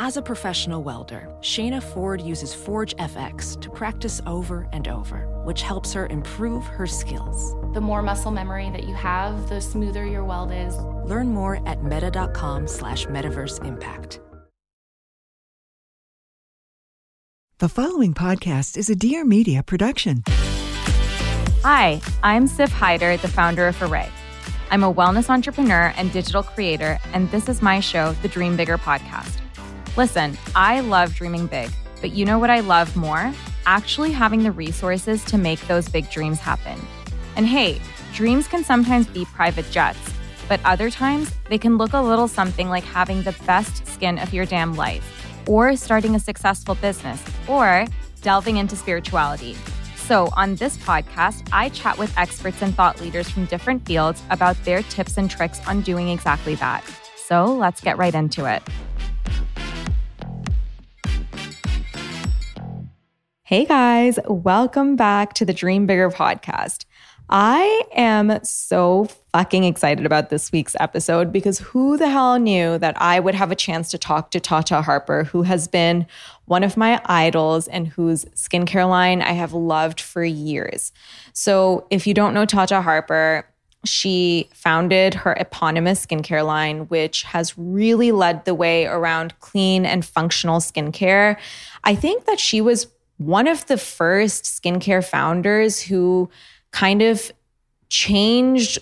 As a professional welder, Shayna Ford uses Forge FX to practice over and over, which helps her improve her skills. The more muscle memory that you have, the smoother your weld is. Learn more at meta.com slash metaverse impact. The following podcast is a Dear Media production. Hi, I'm Siff Haider, the founder of Arrae. I'm a wellness entrepreneur and digital creator, and this is my show, the Dream Bigger podcast. Listen, I love dreaming big, but you know what I love more? Actually having the resources to make those big dreams happen. And hey, dreams can sometimes be private jets, but other times they can look a little something like having the best skin of your damn life, or starting a successful business, or delving into spirituality. So, on this podcast, I chat with experts and thought leaders from different fields about their tips and tricks on doing exactly that. So, let's get right into it. Hey guys, welcome back to the Dream Bigger podcast. I am so fucking excited about this week's episode because who the hell knew that I would have a chance to talk to Tata Harper, who has been one of my idols and whose skincare line I have loved for years. So, if you don't know Tata Harper, she founded her eponymous skincare line, which has really led the way around clean and functional skincare. I think that she was one of the first skincare founders who kind of changed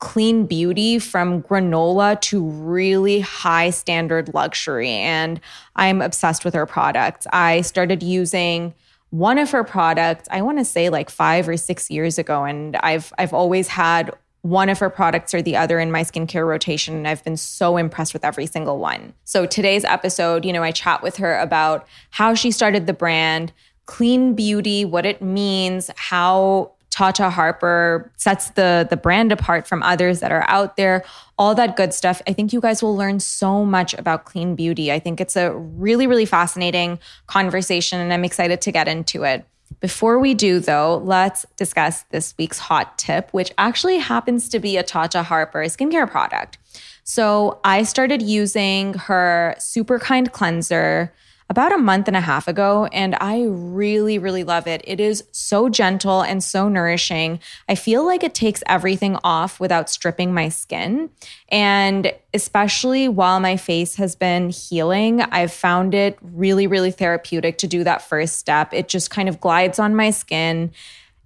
clean beauty from granola to really high standard luxury. And I'm obsessed with her products. I started using one of her products, I want to say like five or six years ago. And I've I've always had one of her products or the other in my skincare rotation. And I've been so impressed with every single one. So today's episode, you know, I chat with her about how she started the brand, clean beauty, what it means, how Tata Harper sets the the brand apart from others that are out there, all that good stuff. I think you guys will learn so much about clean beauty. I think it's a really really fascinating conversation and I'm excited to get into it. Before we do though, let's discuss this week's hot tip, which actually happens to be a Tata Harper skincare product. So, I started using her Super Kind cleanser about a month and a half ago, and I really, really love it. It is so gentle and so nourishing. I feel like it takes everything off without stripping my skin. And especially while my face has been healing, I've found it really, really therapeutic to do that first step. It just kind of glides on my skin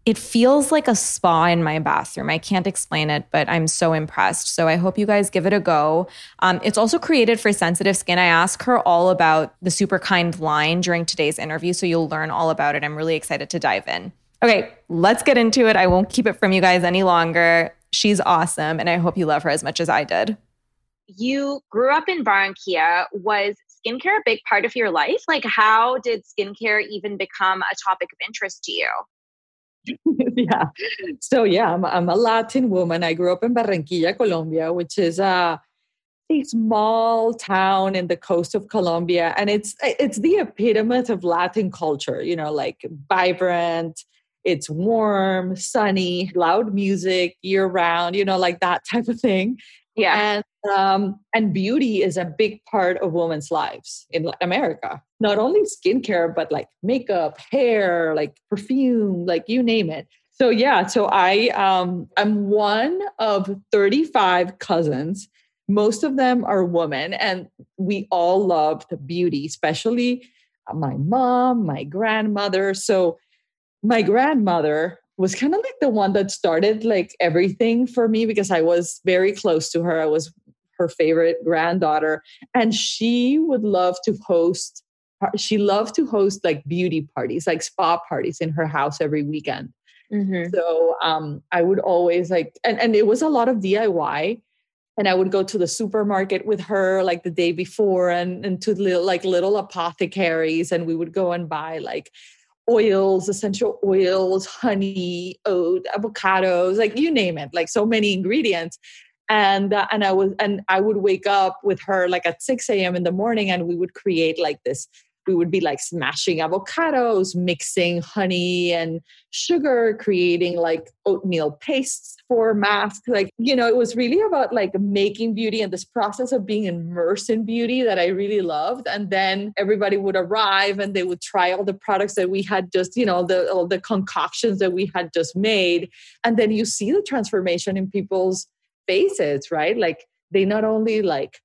it feels like a spa in my bathroom. I can't explain it, but I'm so impressed. So I hope you guys give it a go. Um, it's also created for sensitive skin. I ask her all about the super kind line during today's interview, so you'll learn all about it. I'm really excited to dive in. Okay, let's get into it. I won't keep it from you guys any longer. She's awesome, and I hope you love her as much as I did. You grew up in Barranquilla. Was skincare a big part of your life? Like, how did skincare even become a topic of interest to you? yeah. So yeah, I'm, I'm a Latin woman. I grew up in Barranquilla, Colombia, which is a, a small town in the coast of Colombia, and it's it's the epitome of Latin culture. You know, like vibrant. It's warm, sunny, loud music year round. You know, like that type of thing. Yeah. And um, and beauty is a big part of women's lives in America. Not only skincare, but like makeup, hair, like perfume, like you name it. So yeah, so I um I'm one of 35 cousins. Most of them are women, and we all loved beauty, especially my mom, my grandmother. So my grandmother was kind of like the one that started like everything for me because I was very close to her. I was her favorite granddaughter and she would love to host she loved to host like beauty parties, like spa parties in her house every weekend. Mm-hmm. So um, I would always like, and, and it was a lot of DIY. and I would go to the supermarket with her like the day before and, and to little, like little apothecaries and we would go and buy like oils, essential oils, honey, oat, avocados, like you name it, like so many ingredients. And uh, and I was and I would wake up with her like at 6 a.m. in the morning and we would create like this we would be like smashing avocados, mixing honey and sugar, creating like oatmeal pastes for masks. Like, you know, it was really about like making beauty and this process of being immersed in beauty that I really loved. And then everybody would arrive and they would try all the products that we had just, you know, the all the concoctions that we had just made. And then you see the transformation in people's faces, right? Like they not only like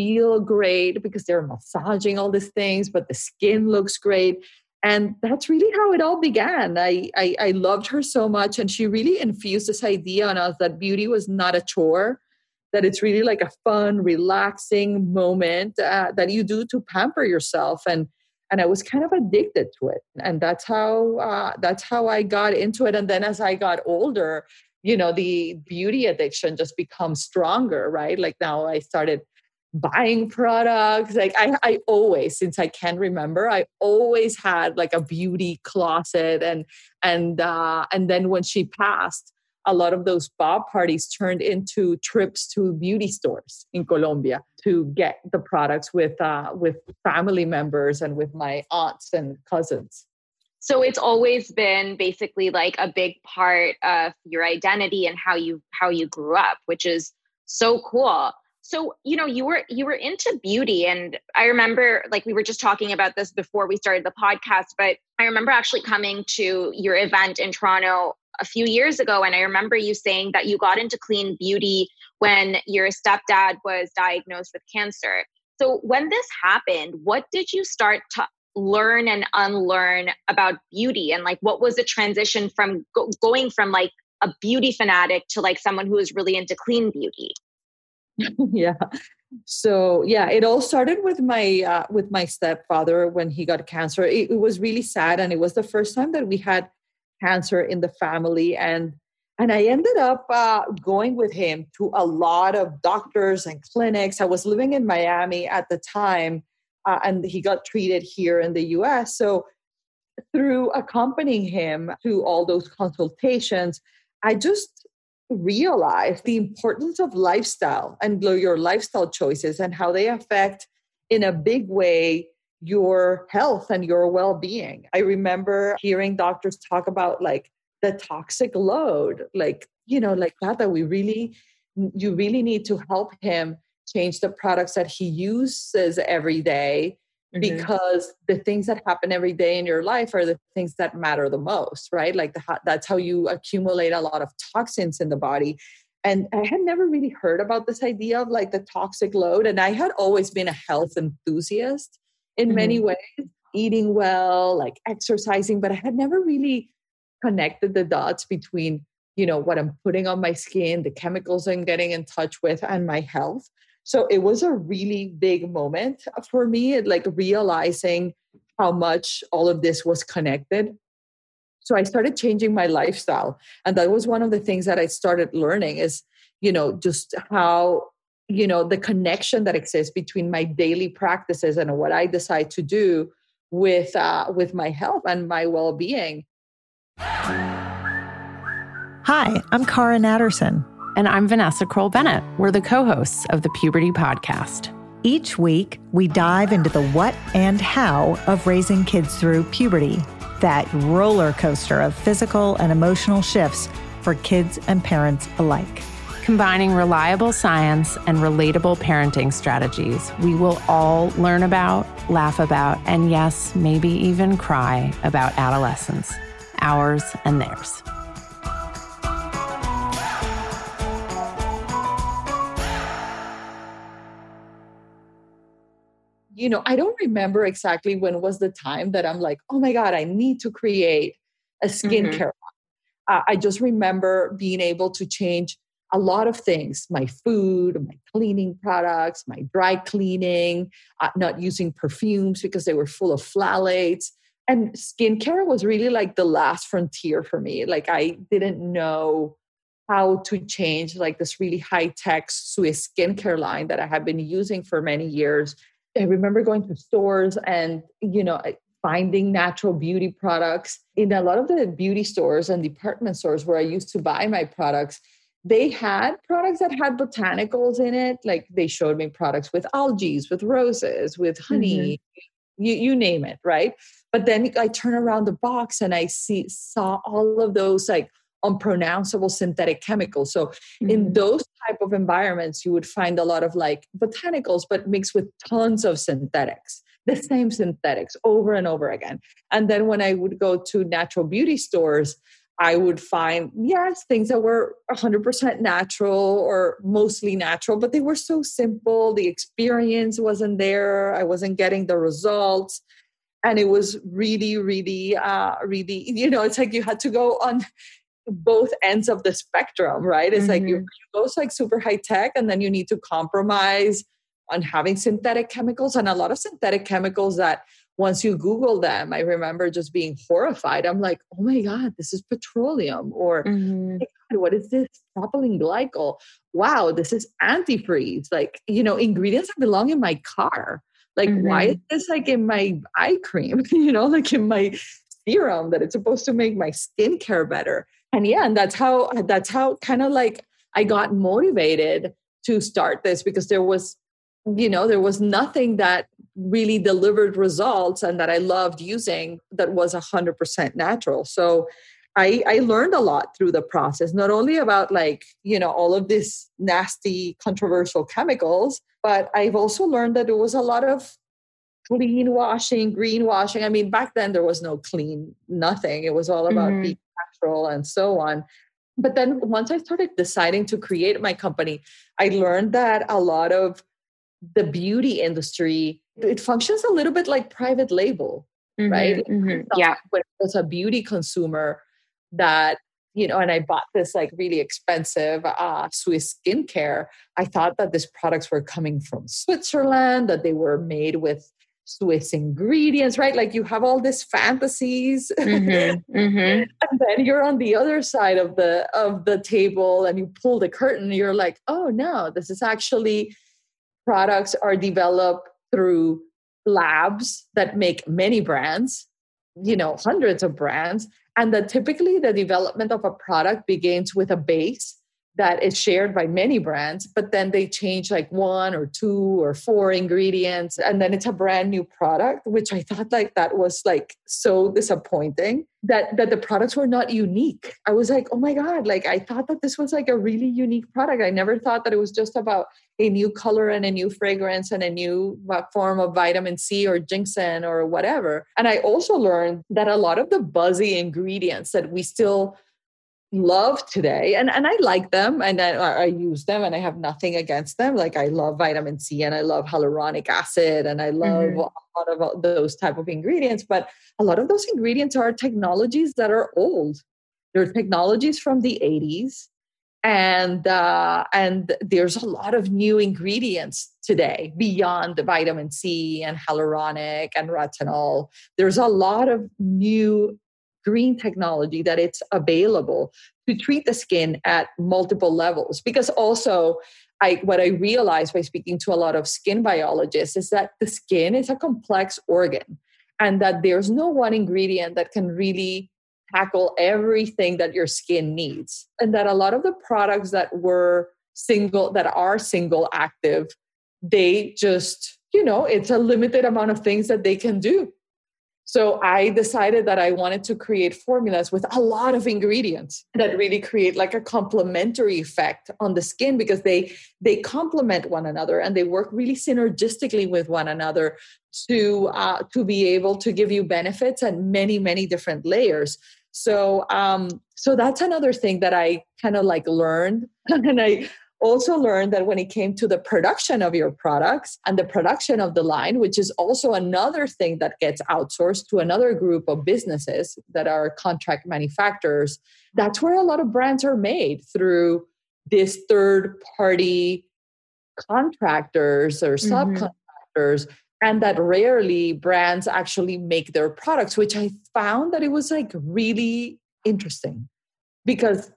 feel great because they're massaging all these things, but the skin looks great. And that's really how it all began. I, I, I loved her so much, and she really infused this idea on us that beauty was not a chore, that it's really like a fun, relaxing moment uh, that you do to pamper yourself. And and I was kind of addicted to it, and that's how uh, that's how I got into it. And then as I got older, you know, the beauty addiction just becomes stronger, right? Like now I started buying products like I, I always since i can remember i always had like a beauty closet and and uh and then when she passed a lot of those bob parties turned into trips to beauty stores in colombia to get the products with uh with family members and with my aunts and cousins. So it's always been basically like a big part of your identity and how you how you grew up which is so cool so you know you were you were into beauty and i remember like we were just talking about this before we started the podcast but i remember actually coming to your event in toronto a few years ago and i remember you saying that you got into clean beauty when your stepdad was diagnosed with cancer. So when this happened what did you start to learn and unlearn about beauty? And like what was the transition from go- going from like a beauty fanatic to like someone who is really into clean beauty yeah. So yeah it all started with my uh, with my stepfather when he got cancer. It, it, was really sad and it was the first time that we had cancer in the family and and i ended up uh, going with him to a lot of doctors and clinics. I was living in miami at the time uh, and he got treated here in the us so through accompanying him to all those consultations i just realize the importance of lifestyle and your lifestyle choices and how they affect in a big way your health and your well-being. I remember hearing doctors talk about like the toxic load, like, you know, like that that we really you really need to help him change the products that he uses every day Mm-hmm. because the things that happen every day in your life are the things that matter the most right like the, that's how you accumulate a lot of toxins in the body and i had never really heard about this idea of like the toxic load and i had always been a health enthusiast in mm-hmm. many ways eating well like exercising but i had never really connected the dots between you know what i'm putting on my skin the chemicals i'm getting in touch with and my health so it was a really big moment for me, like realizing how much all of this was connected. So I started changing my lifestyle. And that was one of the things that I started learning is, you know, just how, you know, the connection that exists between my daily practices and what I decide to do with uh, with my health and my well-being. Hi, I'm Cara Natterson. And I'm Vanessa Kroll Bennett. We're the co hosts of the Puberty Podcast. Each week, we dive into the what and how of raising kids through puberty, that roller coaster of physical and emotional shifts for kids and parents alike. Combining reliable science and relatable parenting strategies, we will all learn about, laugh about, and yes, maybe even cry about adolescence, ours and theirs. You know, I don't remember exactly when was the time that I'm like, oh my God, I need to create a skincare. Mm-hmm. Uh, I just remember being able to change a lot of things my food, my cleaning products, my dry cleaning, uh, not using perfumes because they were full of phthalates. And skincare was really like the last frontier for me. Like, I didn't know how to change like this really high tech Swiss skincare line that I have been using for many years. I remember going to stores and, you know, finding natural beauty products in a lot of the beauty stores and department stores where I used to buy my products. They had products that had botanicals in it. Like they showed me products with algae, with roses, with honey, mm-hmm. you, you name it, right? But then I turn around the box and I see saw all of those like unpronounceable synthetic chemicals. So mm-hmm. in those type of environments, you would find a lot of like botanicals, but mixed with tons of synthetics, the same synthetics over and over again. And then when I would go to natural beauty stores, I would find, yes, things that were 100% natural or mostly natural, but they were so simple. The experience wasn't there. I wasn't getting the results. And it was really, really, uh, really, you know, it's like you had to go on both ends of the spectrum, right? It's mm-hmm. like you're both like super high tech, and then you need to compromise on having synthetic chemicals and a lot of synthetic chemicals that once you Google them, I remember just being horrified. I'm like, oh my God, this is petroleum. Or mm-hmm. God, what is this? Propylene glycol. Wow, this is antifreeze. Like, you know, ingredients that belong in my car. Like, mm-hmm. why is this like in my eye cream? you know, like in my serum that it's supposed to make my skincare better and yeah and that's how that's how kind of like i got motivated to start this because there was you know there was nothing that really delivered results and that i loved using that was 100% natural. So I, I learned a lot through the process not only about like you know all of these nasty controversial chemicals but i've also learned that there was a lot of clean washing green washing. I mean back then there was no clean nothing. It was all about mm-hmm. being natural and so on. But then once I started deciding to create my company, I learned that a lot of the beauty industry it functions a little bit like private label, mm-hmm, right? Mm-hmm, yeah. When it was a beauty consumer that you know, and I bought this like really expensive uh, Swiss skincare. I thought that these products were coming from Switzerland, that they were made with Swiss ingredients, right? Like you have all these fantasies, mm-hmm, mm-hmm. and then you're on the other side of the of the table, and you pull the curtain. You're like, oh no, this is actually products are developed through labs that make many brands, you know, hundreds of brands, and that typically the development of a product begins with a base that is shared by many brands, but then they change like one or two or four ingredients, and then it's a brand new product, which I thought like that was like so disappointing that that the products were not unique. I was like, oh my God, like I thought that this was like a really unique product. I never thought that it was just about a new color and a new fragrance and a new form of vitamin C or ginseng or whatever. And I also learned that a lot of the buzzy ingredients that we still love today and and i like them and I, I, use them and i have nothing against them. Like i love vitamin c and i love hyaluronic acid and i love mm-hmm. a lot of those type of ingredients but a lot of those ingredients are technologies that are old. They're technologies from the 80s and uh, and there's a lot of new ingredients today beyond the vitamin c and hyaluronic and retinol. There's a lot of new green technology that it's available to treat the skin at multiple levels because also I, what I realized by speaking to a lot of skin biologists is that the skin is a complex organ and that there's no one ingredient that can really tackle everything that your skin needs. And that a lot of the products that were single, that are single active, they just, you know, it's a limited amount of things that they can do. So I decided that I wanted to create formulas with a lot of ingredients that really create like a complementary effect on the skin because they they complement one another and they work really synergistically with one another to uh, to be able to give you benefits at many many different layers. So um, so that's another thing that I kind of like learned and I also learned that when it came to the production of your products and the production of the line, which is also another thing that gets outsourced to another group of businesses that are contract manufacturers, that's where a lot of brands are made through this third party contractors or mm-hmm. subcontractors. And that rarely brands actually make their products, which I found that it was like really interesting because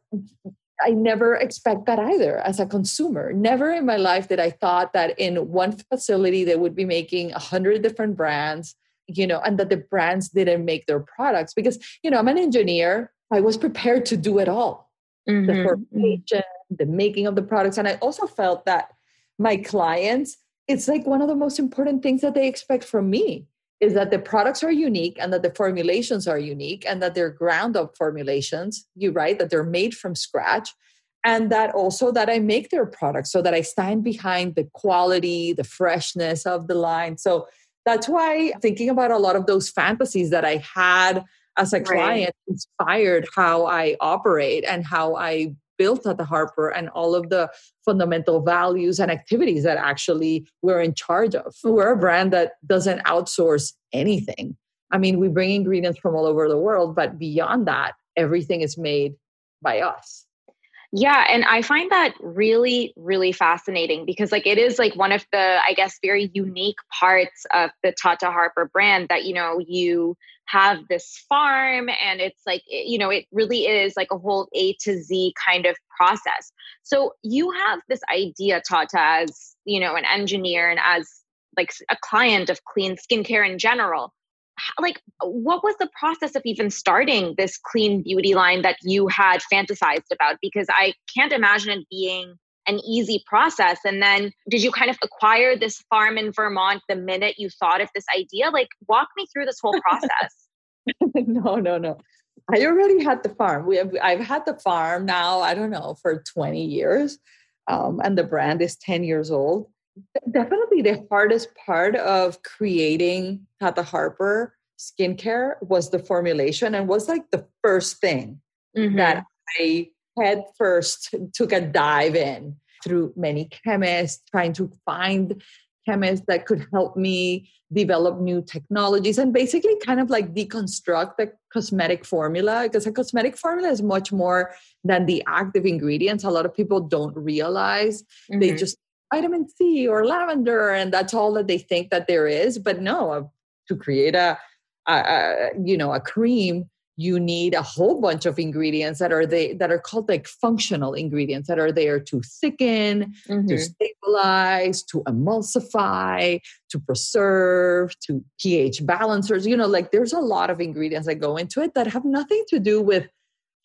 I never expect that either as a consumer. Never in my life did I thought that in one facility they would be making a hundred different brands, you know, and that the brands didn't make their products because, you know, I'm an engineer. I was prepared to do it all. Mm-hmm. The mm-hmm. the making of the products. And I also felt that my clients, it's like one of the most important things that they expect from me is that the products are unique and that the formulations are unique and that they're ground up formulations you right that they're made from scratch and that also that i make their products so that i stand behind the quality the freshness of the line so that's why thinking about a lot of those fantasies that i had as a client right. inspired how i operate and how i built Tata Harper and all of the fundamental values and activities that actually we're in charge of. We're a brand that doesn't outsource anything. I mean, we bring ingredients from all over the world, but beyond that, everything is made by us. Yeah, and I find that really, really fascinating because, like, it is like one of the, I guess, very unique parts of the Tata Harper brand that you know you have this farm, and it's like you know it really is like a whole A to Z kind of process. So you have this idea, Tata, as you know, an engineer and as like a client of clean skincare in general like what was the process of even starting this clean beauty line that you had fantasized about? Because i can't imagine it being an easy process. And then did you kind of acquire this farm in vermont the minute you thought of this idea? Like walk me through this whole process. No no no. I already had the farm. We have i've had the farm now i don't know for 20 years. Um, and the brand is 10 years old Definitely the hardest part of creating Tata Harper skincare was the formulation and was like the first thing mm-hmm. that I had first took a dive in through many chemists, trying to find chemists that could help me develop new technologies and basically kind of like deconstruct the cosmetic formula because a cosmetic formula is much more than the active ingredients a lot of people don't realize mm-hmm. they just vitamin C or lavender, and that's all that they think that there is. But no, uh, to create a, a, a, you know a cream, you need a whole bunch of ingredients that are they that are called like functional ingredients that are there to thicken, mm-hmm. to stabilize, to emulsify, to preserve, to pH balancers. You know, like there's a lot of ingredients that go into it that have nothing to do with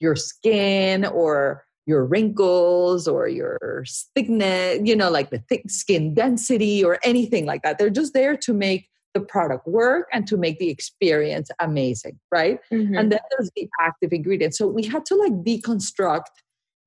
your skin or your wrinkles or your thickness, you know, like the thick skin density or anything like that. They're just there to make the product work and to make the experience amazing, right? Mm-hmm. And then there's the active ingredients. So we had to like deconstruct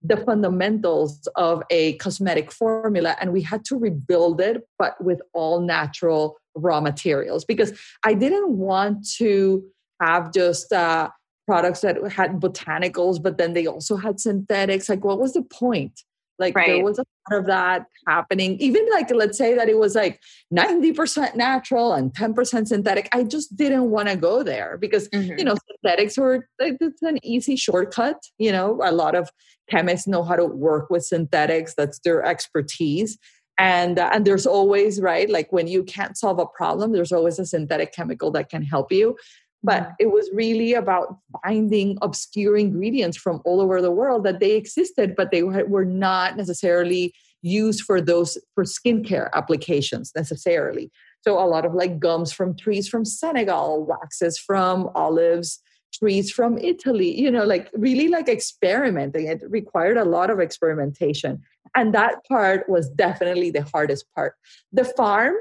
the fundamentals of a cosmetic formula and we had to rebuild it, but with all natural raw materials because I didn't want to have just uh, products that had botanicals, but then they also had synthetics. Like, what was the point? Like, right. there was a lot of that happening. Even like, let's say that it was like 90% natural and 10% synthetic. I just didn't want to go there because, mm-hmm. you know, synthetics were, it's an easy shortcut. You know, a lot of chemists know how to work with synthetics, that's their expertise and uh, and there's always right like when you can't solve a problem there's always a synthetic chemical that can help you but mm-hmm. it was really about finding obscure ingredients from all over the world that they existed but they were not necessarily used for those for skincare applications necessarily. So a lot of like gums from trees from senegal waxes from olives trees from italy you know like really like experimenting. It required a lot of experimentation. And that part was definitely the hardest part. The farm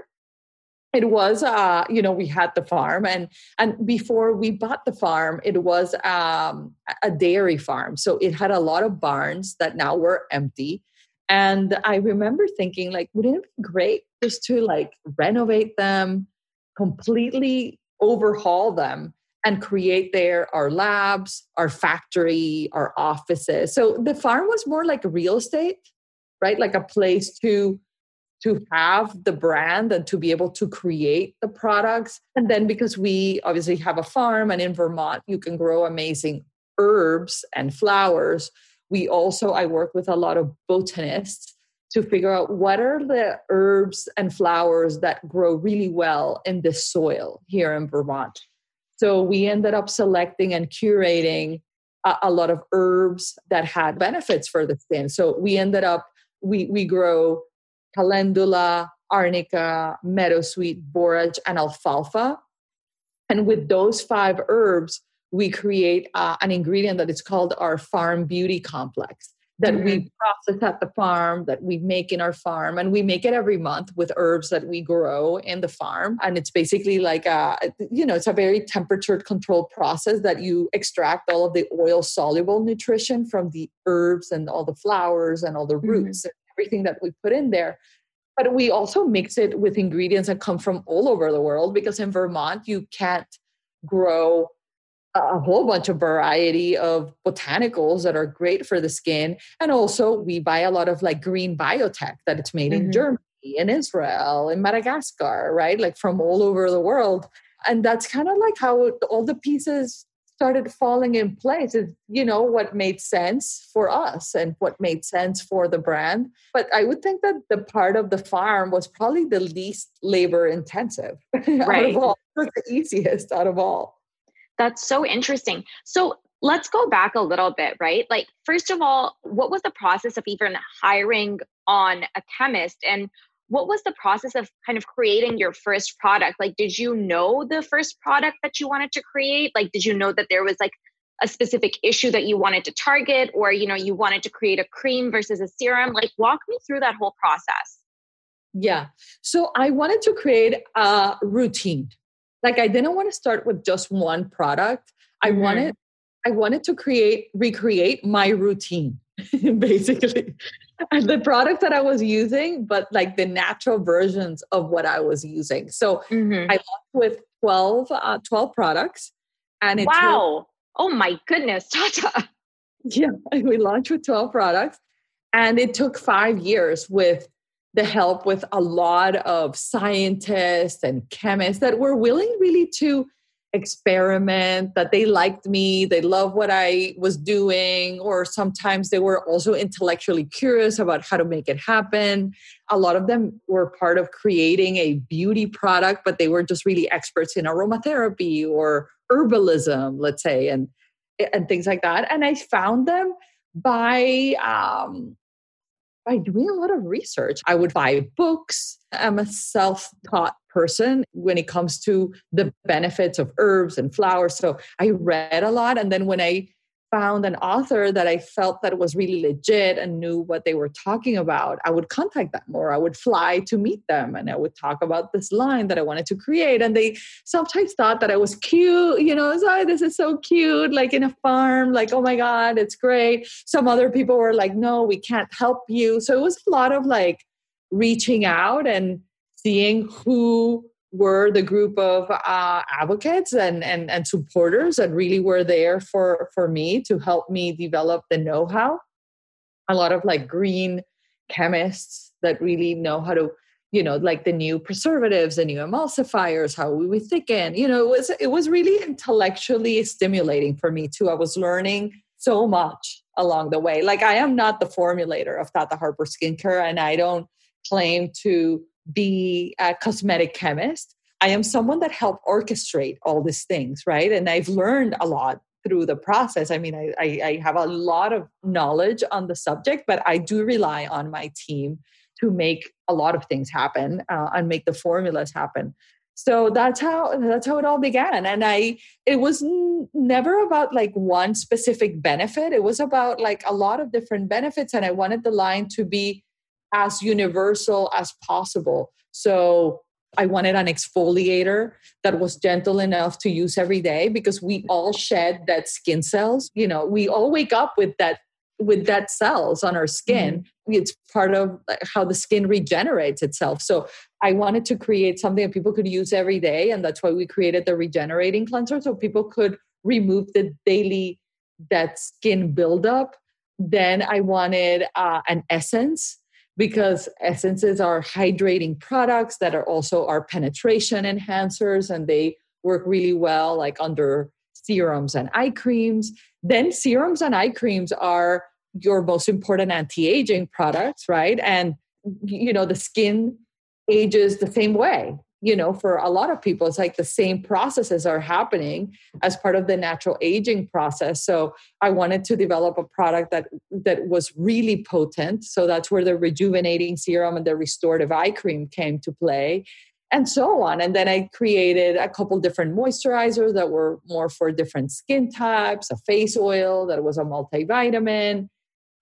it was uh you know we had the farm and and before we bought the farm it was um a dairy farm. So it had a lot of barns that now were empty. And i remember thinking like wouldn't it be great just to like renovate them completely overhaul them and create there our labs our factory our offices? So the farm was more like real estate right? Like a place to to have the brand and to be able to create the products. And then because we obviously have a farm and in Vermont, you can grow amazing herbs and flowers. We also, I work with a lot of botanists to figure out what are the herbs and flowers that grow really well in this soil here in Vermont. So we ended up selecting and curating a, a lot of herbs that had benefits for the skin. So we ended up we we grow calendula, arnica, meadowsweet, borage, and alfalfa. And with those five herbs, we create uh, an ingredient that is called our farm beauty complex that mm-hmm. we process at the farm, that we make in our farm, and we make it every month with herbs that we grow in the farm. And it's basically like a, you know, it's a very temperature controlled process that you extract all of the oil soluble nutrition from the herbs and all the flowers and all the mm-hmm. roots mm-hmm. Everything that we put in there. But we also mix it with ingredients that come from all over the world because in Vermont, you can't grow a whole bunch of variety of botanicals that are great for the skin and also we buy a lot of like green biotech that it's made mm-hmm. in germany in israel in madagascar right like from all over the world and that's kind of like how all the pieces started falling in place is you know what made sense for us and what made sense for the brand but i would think that the part of the farm was probably the least labor intensive right. out of all the easiest out of all that's so interesting. So let's go back a little bit, right? Like, first of all, what was the process of even hiring on a chemist? And what was the process of kind of creating your first product? Like, did you know the first product that you wanted to create? Like, did you know that there was like a specific issue that you wanted to target or you know you wanted to create a cream versus a serum like walk me through that whole process yeah so i wanted to create a routine like I didn't want to start with just one product. I mm-hmm. wanted I wanted to create recreate my routine basically. The product that I was using, but like the natural versions of what I was using. So mm-hmm. I launched with 12, uh, 12 products. And wow. oh my goodness, Tata. Yeah, we launched with 12 products. And it took five years with the help with a lot of scientists and chemists that were willing really to experiment that they liked me they loved what i was doing or sometimes they were also intellectually curious about how to make it happen a lot of them were part of creating a beauty product but they were just really experts in aromatherapy or herbalism let's say and and things like that and i found them by um, by doing a lot of research. I would buy books. I'm a self taught person when it comes to the benefits of herbs and flowers. So I read a lot. And then when I found an author that I felt that was really legit and knew what they were talking about, I would contact them or I would fly to meet them and I would talk about this line that I wanted to create. And they sometimes thought that I was cute, you know, oh, this is so cute, like in a farm, like, oh my God, it's great. Some other people were like, no, we can't help you. So it was a lot of like reaching out and seeing who were the group of uh, advocates and, and, and supporters that really were there for, for me to help me develop the know-how. A lot of like green chemists that really know how to, you know, like the new preservatives, the new emulsifiers, how we thicken. You know, it was it was really intellectually stimulating for me too. I was learning so much along the way. Like I am not the formulator of Tata Harper skincare, and I don't claim to be a cosmetic chemist. I am someone that helped orchestrate all these things, right? And I've learned a lot through the process. I mean, I, I, I have a lot of knowledge on the subject, but I do rely on my team to make a lot of things happen uh, and make the formulas happen. So that's how that's how it all began. And I it was n- never about like one specific benefit. It was about like a lot of different benefits, and I wanted the line to be as universal as possible. So I wanted an exfoliator that was gentle enough to use every day because we all shed that skin cells. You know, we all wake up with that with that cells on our skin. Mm-hmm. It's part of how the skin regenerates itself. So I wanted to create something that people could use every day. And that's why we created the regenerating cleanser so people could remove the daily that skin buildup. Then I wanted uh, an essence because essences are hydrating products that are also our penetration enhancers and they work really well like under serums and eye creams. Then serums and eye creams are your most important anti-aging products right? And you know the skin ages the same way you know for a lot of people it's like the same processes are happening as part of the natural aging process. So i wanted to develop a product that that was really potent. So that's where the rejuvenating serum and the restorative eye cream came to play and so on. And then i created a couple different moisturizers that were more for different skin types a face oil that was a multivitamin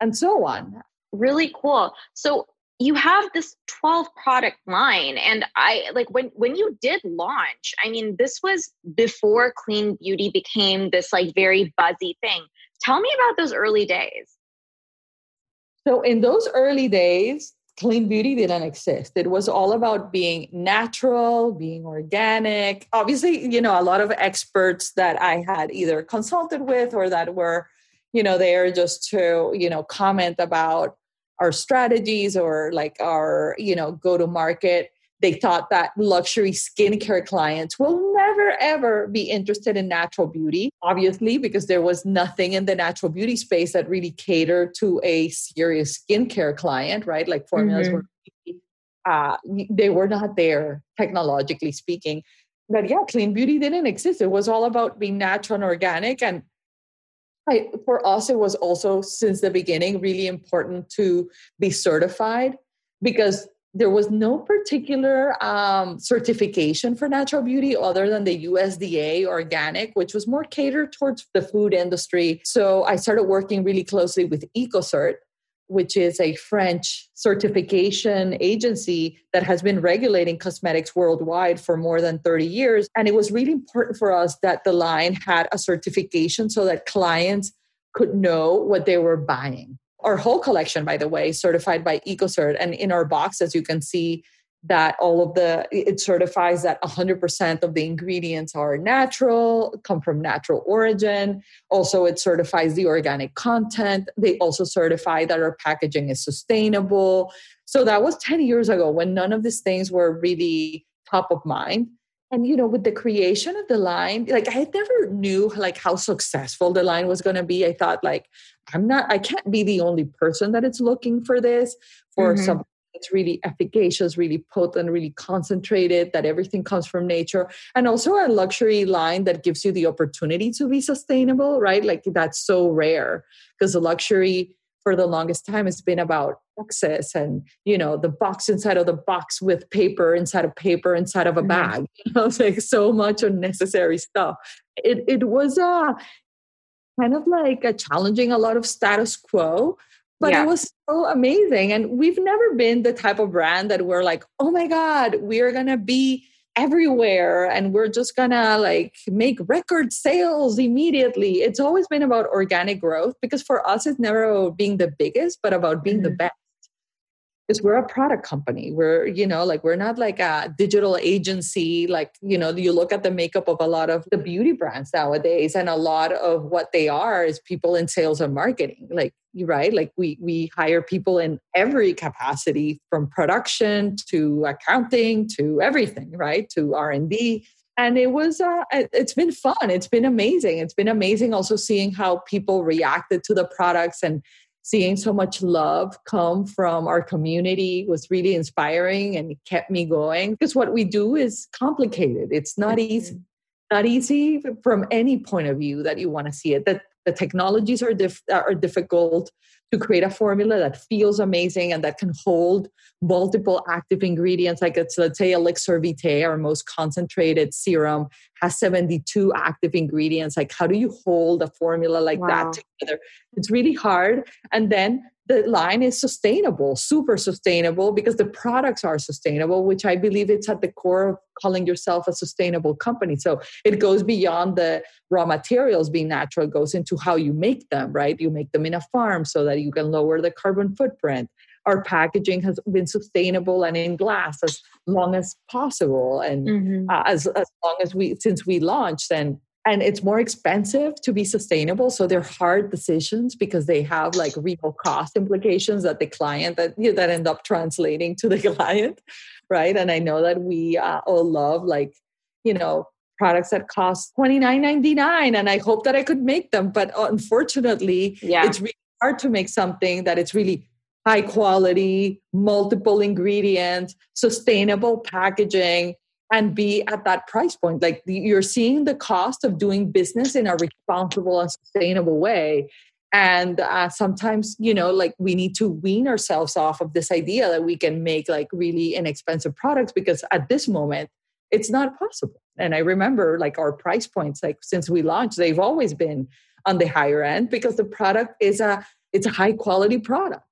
and so on. Really cool. So you have this 12 product line and i like when when you did launch i mean this was before clean beauty became this like very buzzy thing. Tell me about those early days. So in those early days clean beauty didn't exist. It was all about being natural being organic. Obviously you know a lot of experts that i had either consulted with or that were you know there just to you know comment about our strategies or like our you know go to market they thought that luxury skincare clients will never ever be interested in natural beauty obviously because there was nothing in the natural beauty space that really catered to a serious skincare client right? Like formulas mm-hmm. were uh, they were not there technologically speaking. But yeah clean beauty didn't exist. It was all about being natural and organic and I, for us, it was also since the beginning really important to be certified because there was no particular um, certification for natural beauty other than the USDA organic, which was more catered towards the food industry. So I started working really closely with EcoCert, which is a French certification agency that has been regulating cosmetics worldwide for more than 30 years. And it was really important for us that the line had a certification so that clients could know what they were buying. Our whole collection, by the way, certified by EcoCert. And in our box, as you can see, that all of the it certifies that 100% of the ingredients are natural come from natural origin. Also it certifies the organic content. They also certify that our packaging is sustainable. So that was 10 years ago when none of these things were really top of mind. And you know with the creation of the line like i never knew like how successful the line was going to be. I thought like i'm not i can't be the only person that is looking for this. For mm-hmm. some it's really efficacious, really potent, really concentrated, that everything comes from nature. And also a luxury line that gives you the opportunity to be sustainable, right? Like that's so rare because the luxury for the longest time has been about access and you know the box inside of the box with paper inside of paper inside of a mm-hmm. bag you know it's like so much unnecessary stuff it, it was uh kind of like a challenging a lot of status quo but yeah. it was so amazing and we've never been the type of brand that we're like oh my god we're gonna be everywhere and we're just gonna like make record sales immediately it's always been about organic growth because for us it's never about being the biggest but about being mm-hmm. the best because we're a product company. We're you know like we're not like a digital agency like you know you look at the makeup of a lot of the beauty brands nowadays and a lot of what they are is people in sales and marketing like right? Like we we hire people in every capacity from production to accounting to everything right? To r&d and it was uh, it's been fun. It's been amazing. It's been amazing also seeing how people reacted to the products and seeing so much love come from our community was really inspiring and it kept me going. Because what we do is complicated. It's not mm-hmm. easy not easy from any point of view that you want to see it. That the technologies are, dif- are difficult to create a formula that feels amazing and that can hold multiple active ingredients. Like it's let's say elixir vitae our most concentrated serum has 72 active ingredients. Like how do you hold a formula like wow. that together? It's really hard. And then the line is sustainable, super sustainable, because the products are sustainable, which I believe it's at the core of calling yourself a sustainable company. So it goes beyond the raw materials being natural, it goes into how you make them, right? You make them in a farm so that you can lower the carbon footprint. Our packaging has been sustainable and in glass as long as possible, and mm-hmm. uh, as as long as we since we launched. And and it's more expensive to be sustainable so they're hard decisions because they have like real cost implications that the client that you know, that end up translating to the client right and i know that we uh, all love like you know products that cost 29.99 and i hope that i could make them but unfortunately yeah. it's really hard to make something that it's really high quality multiple ingredients sustainable packaging and be at that price point. Like you're seeing the cost of doing business in a responsible and sustainable way. And uh, sometimes, you know, like we need to wean ourselves off of this idea that we can make like really inexpensive products because at this moment, it's not possible. And I remember like our price points, like since we launched, they've always been on the higher end because the product is a it's a high quality product.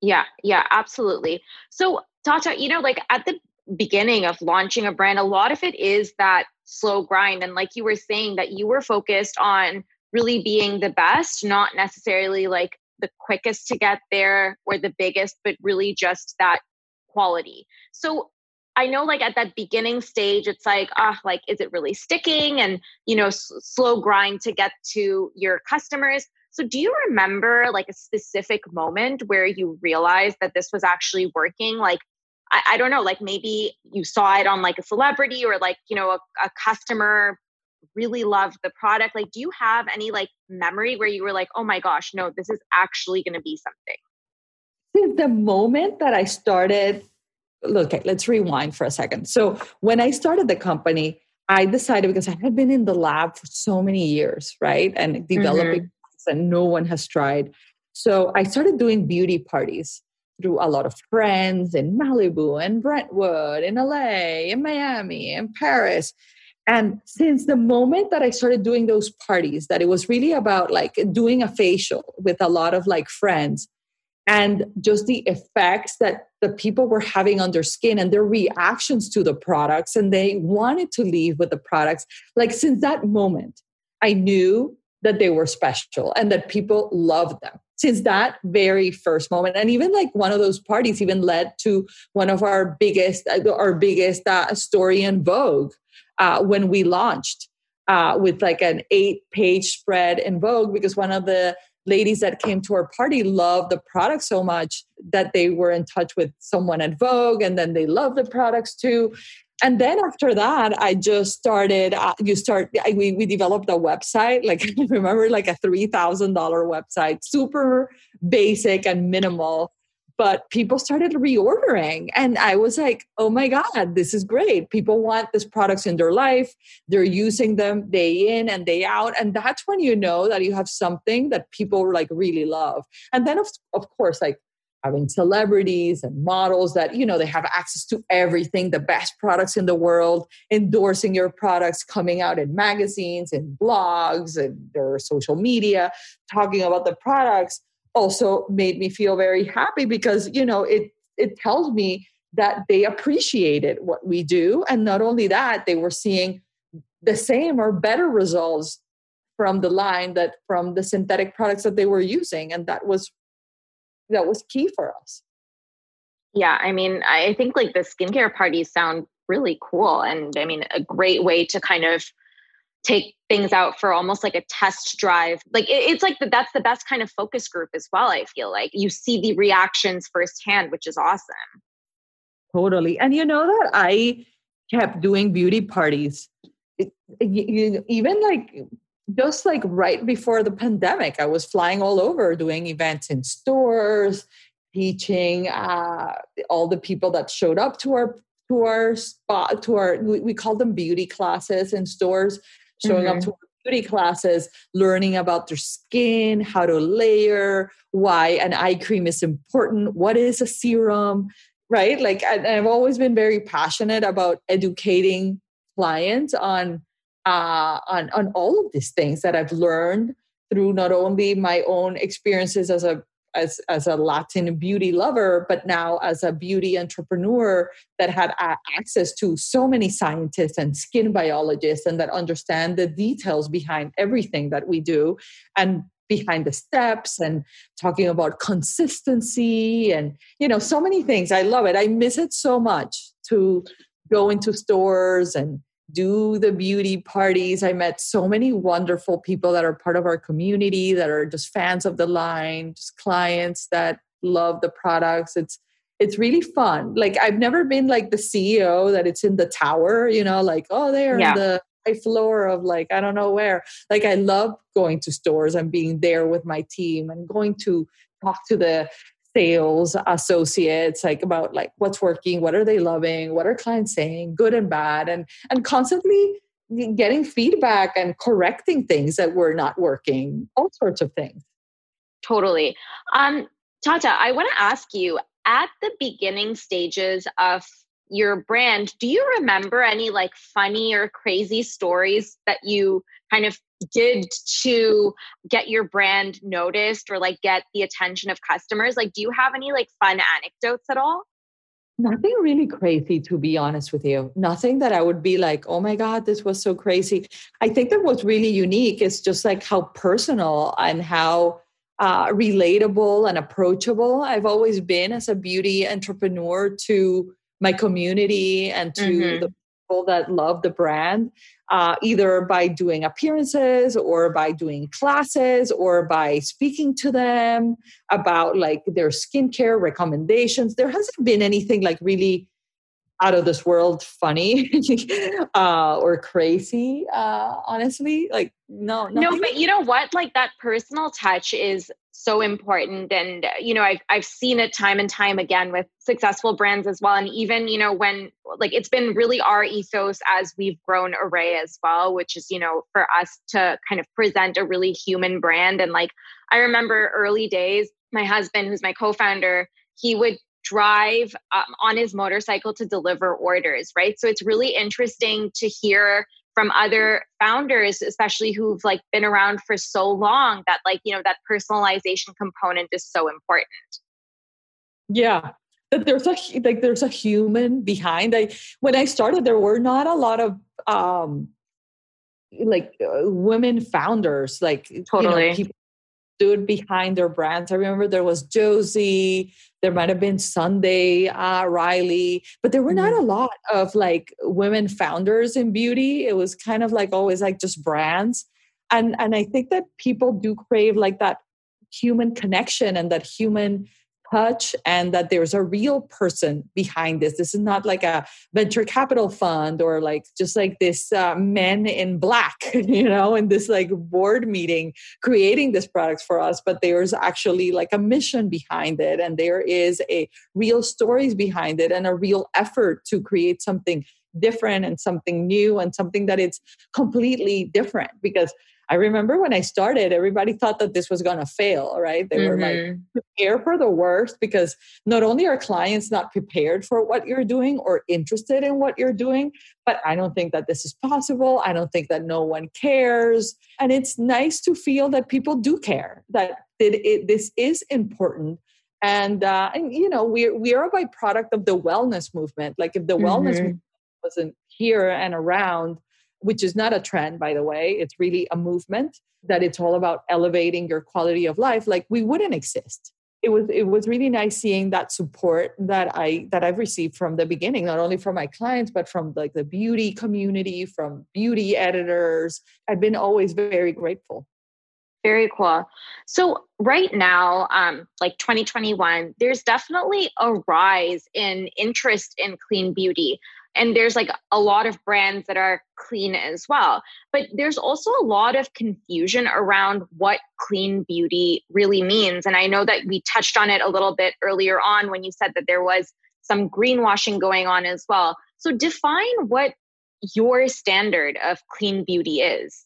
Yeah, yeah, absolutely. So Tata, you know, like at the beginning of launching a brand, a lot of it is that slow grind. And like you were saying, that you were focused on really being the best, not necessarily like the quickest to get there or the biggest, but really just that quality. So I know like at that beginning stage, it's like, ah, oh, like, is it really sticking? And, you know, s- slow grind to get to your customers. So do you remember like a specific moment where you realized that this was actually working? Like, I, I don't know, like maybe you saw it on like a celebrity or like, you know, a, a customer really loved the product. Like, do you have any like memory where you were like, oh my gosh, no, this is actually going to be something? Since the moment that I started, look, let's rewind for a second. So when I started the company, I decided because I had been in the lab for so many years, right? And developing mm-hmm. and no one has tried. So I started doing beauty parties through a lot of friends in Malibu and Brentwood, in LA, in Miami, in Paris. And since the moment that I started doing those parties, that it was really about like doing a facial with a lot of like friends and just the effects that the people were having on their skin and their reactions to the products, and they wanted to leave with the products. Like, since that moment, I knew that they were special and that people loved them since that very first moment. And even like one of those parties even led to one of our biggest uh, our biggest uh, story in vogue uh, when we launched uh, with like an eight page spread in vogue because one of the ladies that came to our party loved the product so much that they were in touch with someone at vogue and then they loved the products too and then after that i just started uh, you start I, we, we developed a website like remember like a $3000 website super basic and minimal but people started reordering. And i was like oh my god this is great. People want these products in their life. They're using them day in and day out. And that's when you know that you have something that people like really love. And then of, of course like having celebrities and models that you know they have access to everything the best products in the world endorsing your products coming out in magazines and blogs and their social media talking about the products also made me feel very happy because you know it it tells me that they appreciated what we do. And not only that they were seeing the same or better results from the line that from the synthetic products that they were using. And that was that was key for us. Yeah, I mean, I think like the skincare parties sound really cool. And I mean, a great way to kind of take things out for almost like a test drive. Like it, it's like the, that's the best kind of focus group as well. I feel like you see the reactions firsthand, which is awesome. Totally. And you know that I kept doing beauty parties. It, it, even like just like right before the pandemic, I was flying all over doing events in stores, teaching uh, all the people that showed up to our to our spot to our we, we call them beauty classes in stores, showing mm-hmm. up to beauty classes, learning about their skin, how to layer, why an eye cream is important, what is a serum, right? Like, I've always been very passionate about educating clients on uh, on on all of these things that I've learned through not only my own experiences as a as as a Latin beauty lover, but now as a beauty entrepreneur that had access to so many scientists and skin biologists and that understand the details behind everything that we do and behind the steps and talking about consistency and you know so many things. I love it. I miss it so much to go into stores and do the beauty parties. I met so many wonderful people that are part of our community that are just fans of the line, just clients that love the products. It's it's really fun. Like I've never been like the CEO that it's in the tower, you know, like oh they're yeah. in the high floor of like I don't know where. Like I love going to stores and being there with my team and going to talk to the sales associates like about like what's working what are they loving what are clients saying good and bad and and constantly getting feedback and correcting things that were not working all sorts of things. Totally. Um tata i want to ask you at the beginning stages of your brand do you remember any like funny or crazy stories that you kind of did to get your brand noticed or like get the attention of customers? Like, do you have any like fun anecdotes at all? Nothing really crazy, to be honest with you. Nothing that I would be like, oh my God, this was so crazy. I think that what's really unique is just like how personal and how uh, relatable and approachable I've always been as a beauty entrepreneur to my community and to mm-hmm. the people that love the brand uh, either by doing appearances or by doing classes or by speaking to them about like their skincare recommendations. There hasn't been anything like really out of this world funny uh, or crazy uh, honestly like no no but you know what? Like that personal touch is so important and you know I've, I've seen it time and time again with successful brands as well and even you know when like it's been really our ethos as we've grown Arrae as well which is you know for us to kind of present a really human brand and like i remember early days my husband who's my co-founder he would drive um, on his motorcycle to deliver orders right? So it's really interesting to hear from other founders especially who've like been around for so long that like you know that personalization component is so important. Yeah. That there's a like there's a human behind. I when i started there were not a lot of um like uh, women founders like totally you know, people stood behind their brands. I remember there was Josie, there might have been Sunday, uh, Riley, but there were not mm-hmm. a lot of like women founders in beauty. It was kind of like always like just brands. And and I think that people do crave like that human connection and that human touch and that there's a real person behind this. This is not like a venture capital fund or like just like this uh, men in black, you know, in this like board meeting creating this product for us. But there's actually like a mission behind it and there is a real stories behind it and a real effort to create something different and something new and something that it's completely different because I remember when I started, everybody thought that this was going to fail, right? They mm-hmm. were like, mm-hmm. prepare for the worst because not only are clients not prepared for what you're doing or interested in what you're doing, but I don't think that this is possible. I don't think that no one cares. And it's nice to feel that people do care, that it, it, this is important. And, uh, and you know, we're, we are a byproduct of the wellness movement. Like if the mm-hmm. wellness movement wasn't here and around, which is not a trend, by the way. It's really a movement that it's all about elevating your quality of life. Like we wouldn't exist. It was it was really nice seeing that support that I that I've received from the beginning, not only from my clients, but from like the beauty community, from beauty editors. I've been always very grateful. Very cool. So right now, um, like 2021, there's definitely a rise in interest in clean beauty and there's like a lot of brands that are clean as well. But there's also a lot of confusion around what clean beauty really means. And i know that we touched on it a little bit earlier on when you said that there was some greenwashing going on as well. So define what your standard of clean beauty is.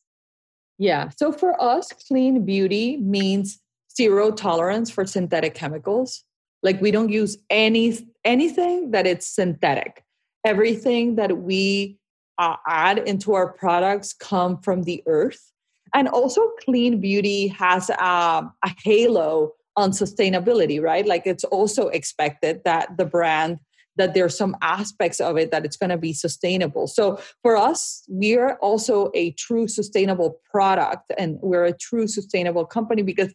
Yeah. So for us clean beauty means zero tolerance for synthetic chemicals. Like we don't use any anything that it's synthetic everything that we uh, add into our products come from the earth. And also clean beauty has a, halo on sustainability right? Like it's also expected that the brand that there's some aspects of it that it's going to be sustainable. So for us we're also a true sustainable product and we're a true sustainable company because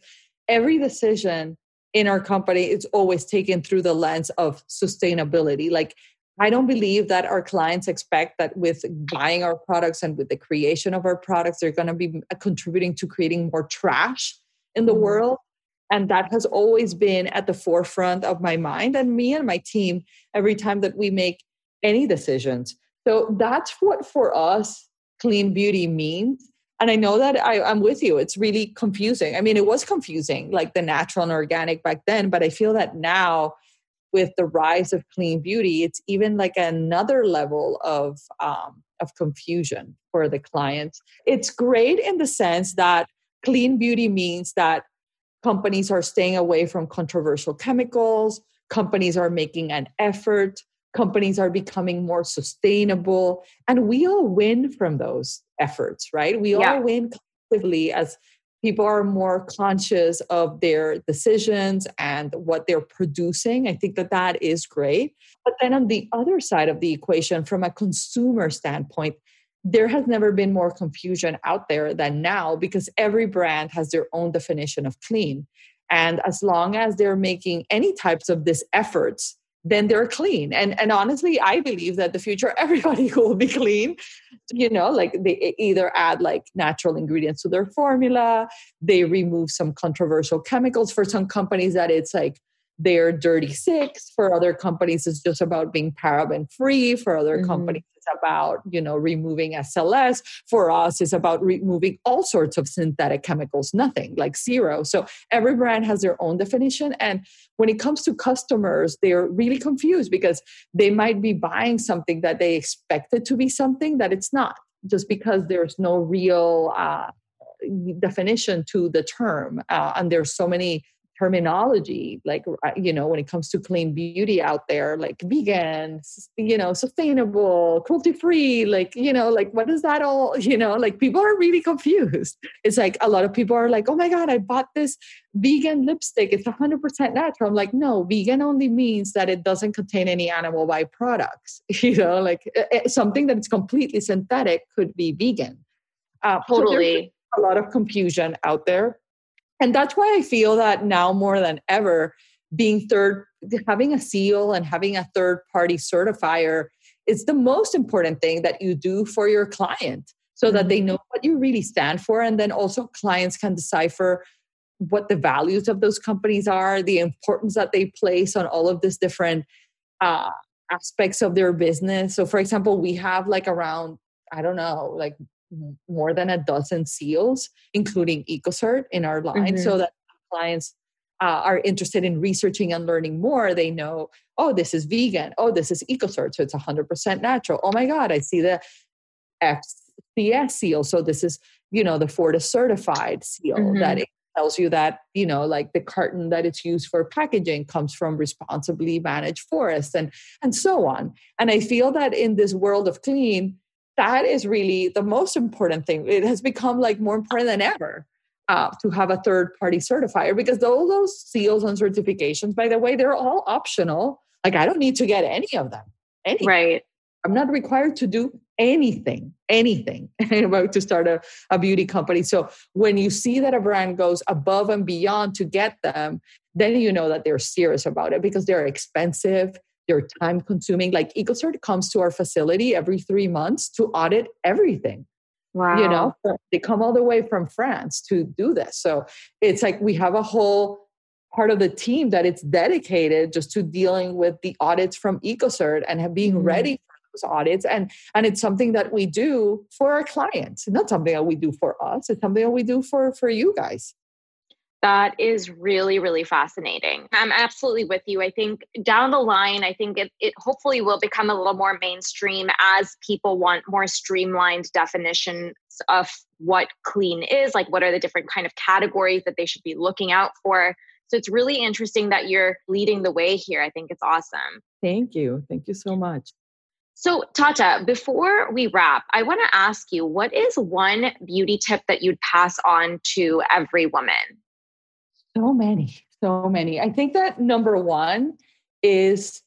every decision in our company is always taken through the lens of sustainability. Like I don't believe that our clients expect that with buying our products and with the creation of our products, they're going to be contributing to creating more trash in the mm-hmm. world. And that has always been at the forefront of my mind and me and my team every time that we make any decisions. So that's what for us clean beauty means. and I know that I, I'm with you. It's really confusing. I mean, it was confusing, like the natural and organic back then, but I feel that now with the rise of clean beauty, it's even like another level of um, of confusion for the clients. It's great in the sense that clean beauty means that companies are staying away from controversial chemicals, companies are making an effort, companies are becoming more sustainable, and we all win from those efforts, right? We yeah. all win collectively as people are more conscious of their decisions and what they're producing. I think that that is great. But then on the other side of the equation, from a consumer standpoint, there has never been more confusion out there than now because every brand has their own definition of clean. And as long as they're making any types of this efforts then they're clean. And and honestly, I believe that the future everybody will be clean. You know, like they either add like natural ingredients to their formula, they remove some controversial chemicals for some companies that it's like they're dirty six for other companies it's just about being paraben free for other mm-hmm. companies it's about you know removing sls for us it's about removing all sorts of synthetic chemicals nothing like zero so every brand has their own definition and when it comes to customers they're really confused because they might be buying something that they expected to be something that it's not just because there's no real uh, definition to the term uh, and there's so many terminology like you know when it comes to clean beauty out there like vegan you know sustainable cruelty free like you know like what is that all you know like people are really confused. It's like a lot of people are like oh my god i bought this vegan lipstick. It's 100% natural. I'm like no vegan only means that it doesn't contain any animal byproducts. You know like eh, eh, something that is completely synthetic could be vegan. Uh, totally. so a lot of confusion out there and that's why i feel that now more than ever being third having a seal and having a third party certifier is the most important thing that you do for your client so mm-hmm. that they mm-hmm. know what you really stand for and then also clients can decipher what the values of those companies are the importance that they place on all of these different uh, aspects of their business so for example we have like around i don't know like more than a dozen seals, including EcoCert in our line, mm-hmm. so that clients uh, are interested in researching and learning more. They know, oh, this is vegan. Oh, this is EcoCert, so it's 100% natural. Oh my God, I see the FSC seal. So this is, you know, the Forest certified seal mm-hmm. that tells you that, you know, like the carton that it's used for packaging comes from responsibly managed forests and and so on. And I feel that in this world of clean, that is really the most important thing. It has become like more important than ever uh, to have a third party certifier because all those seals and certifications, by the way, they're all optional. Like I don't need to get any of them. Any. Right. I'm not required to do anything, anything about to start a, a beauty company. So when you see that a brand goes above and beyond to get them, then you know that they're serious about it because they're expensive they're time consuming. Like EcoCert comes to our facility every three months to audit everything. Wow. You know, they come all the way from France to do this. So it's like we have a whole part of the team that it's dedicated just to dealing with the audits from EcoCert and being mm-hmm. ready for those audits. And and it's something that we do for our clients. It's not something that we do for us. It's something that we do for for you guys. That is really, really fascinating. I'm absolutely with you. I think down the line, I think it, it hopefully will become a little more mainstream as people want more streamlined definitions of what clean is, like what are the different kind of categories that they should be looking out for. So it's really interesting that you're leading the way here. I think it's awesome. Thank you. Thank you so much. So, Tata, before we wrap, I want to ask you what is one beauty tip that you'd pass on to every woman? So many, so many. I think that number one is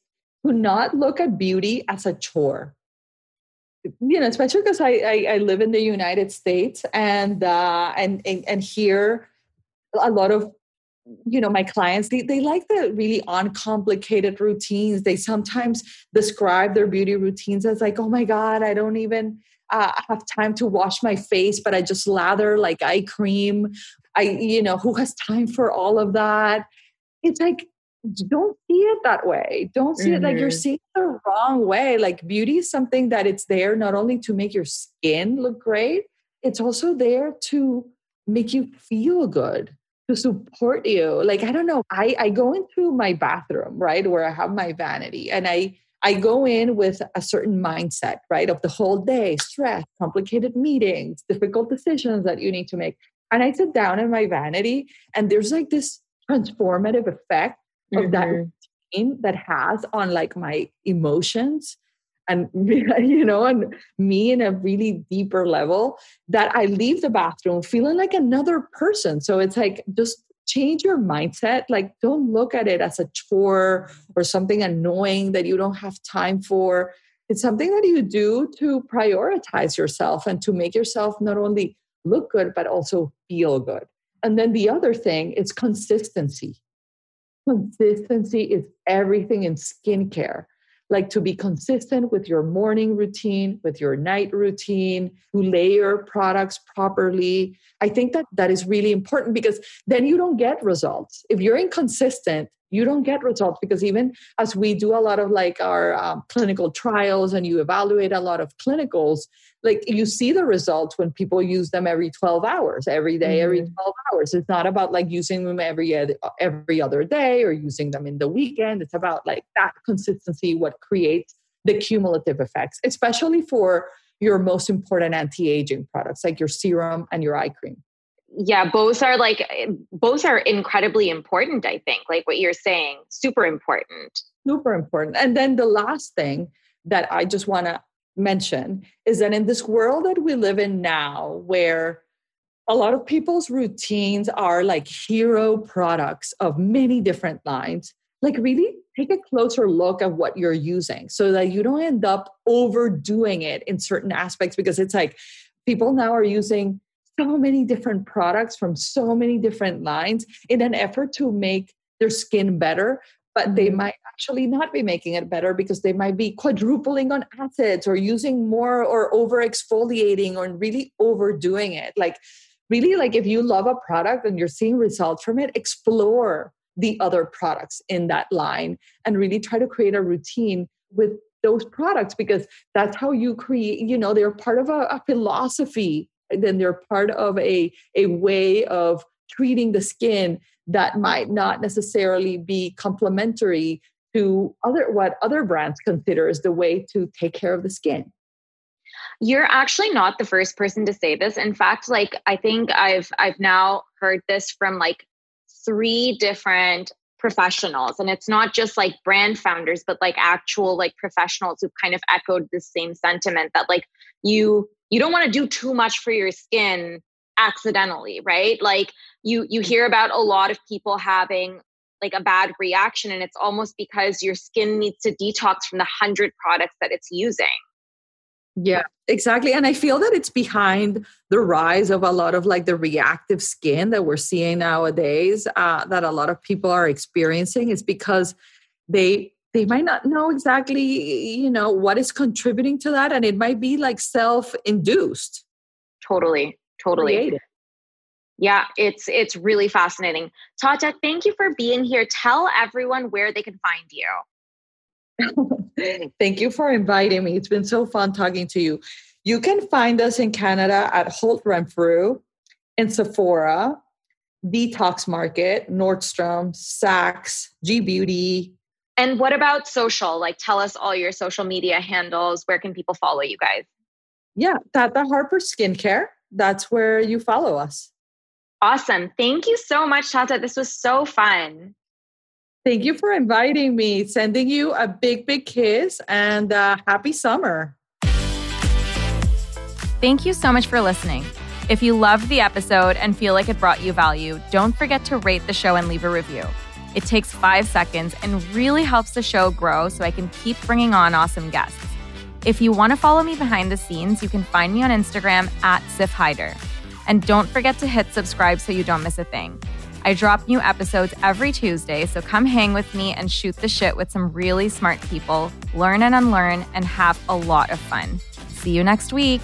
to not look at beauty as a chore. You know, especially because I, I, I live in the United States and uh, and, and and here a lot of you know my clients they, they like the really uncomplicated routines they sometimes describe their beauty routines as like oh my god i don't even uh, have time to wash my face but i just lather like eye cream I, you know, who has time for all of that? It's like, don't see it that way. Don't see mm-hmm. it like you're mm-hmm. seeing the wrong way. Like beauty is something that it's there not only to make your skin look great, it's also there to make you feel good to support you like i don't know i i go into my bathroom right where i have my vanity and i i go in with a certain mindset right of the whole day stress complicated meetings difficult decisions that you need to make and i sit down in my vanity and there's like this transformative effect of mm-hmm. that routine that has on like my emotions and you know and me in a really deeper level that i leave the bathroom feeling like another person. So it's like just change your mindset. Like don't look at it as a chore or something annoying that you don't have time for. It's something that you do to prioritize yourself and to make yourself not only look good but also feel good and then the other thing is consistency consistency is everything in skincare like to be consistent with your morning routine, with your night routine, to layer products properly. I think that that is really important because then you don't get results. If you're inconsistent, you don't get results because even as we do a lot of like our um, clinical trials and you evaluate a lot of clinicals like you see the results when people use them every 12 hours every day, mm-hmm. every 12 hours. It's not about like using them every every other day or using them in the weekend. It's about like that consistency what creates the cumulative effects especially for your most important anti-aging products like your serum and your eye cream yeah both are like eh, both are incredibly important i think like what you're saying super important. Super important. And then the last thing that i just want to mention is that in this world that we live in now where a lot of people's routines are like hero products of many different lines like really take a closer look at what you're using so that you don't end up overdoing it in certain aspects because it's like people now are using so many different products from so many different lines in an effort to make their skin better but they mm-hmm. might actually not be making it better because they might be quadrupling on acids or using more or over exfoliating or really overdoing it like really like if you love a product and you're seeing results from it explore the other products in that line and really try to create a routine with those products because that's how you create you know they're part of a, a philosophy then they're part of a, a way of treating the skin that might not necessarily be complementary to other what other brands consider as the way to take care of the skin. You're actually not the first person to say this. In fact like i think i've i've now heard this from like three different professionals. And it's not just like brand founders but like actual like professionals who've kind of echoed the same sentiment that like you you don't want to do too much for your skin accidentally right? Like you you hear about a lot of people having like a bad reaction and it's almost because your skin needs to detox from the 100 products that it's using. Yeah exactly and i feel that it's behind the rise of a lot of like the reactive skin that we're seeing nowadays uh, that a lot of people are experiencing is because they they might not know exactly you know what is contributing to that and it might be like self-induced. Totally totally. Yeah it's it's really fascinating. Tata thank you for being here. Tell everyone where they can find you. Thank you for inviting me. It's been so fun talking to you. You can find us in canada at holt renfrew in sephora detox market nordstrom saks g beauty and what about social? Like, tell us all your social media handles. Where can people follow you guys? Yeah, Tata Harper Skincare. That's where you follow us. Awesome. Thank you so much, Tata. This was so fun. Thank you for inviting me. Sending you a big, big kiss and uh, happy summer. Thank you so much for listening. If you loved the episode and feel like it brought you value, don't forget to rate the show and leave a review. It takes five seconds and really helps the show grow so I can keep bringing on awesome guests. If you want to follow me behind the scenes, you can find me on Instagram at SiffHaider. And don't forget to hit subscribe so you don't miss a thing. I drop new episodes every Tuesday, so come hang with me and shoot the shit with some really smart people, learn and unlearn, and have a lot of fun. See you next week.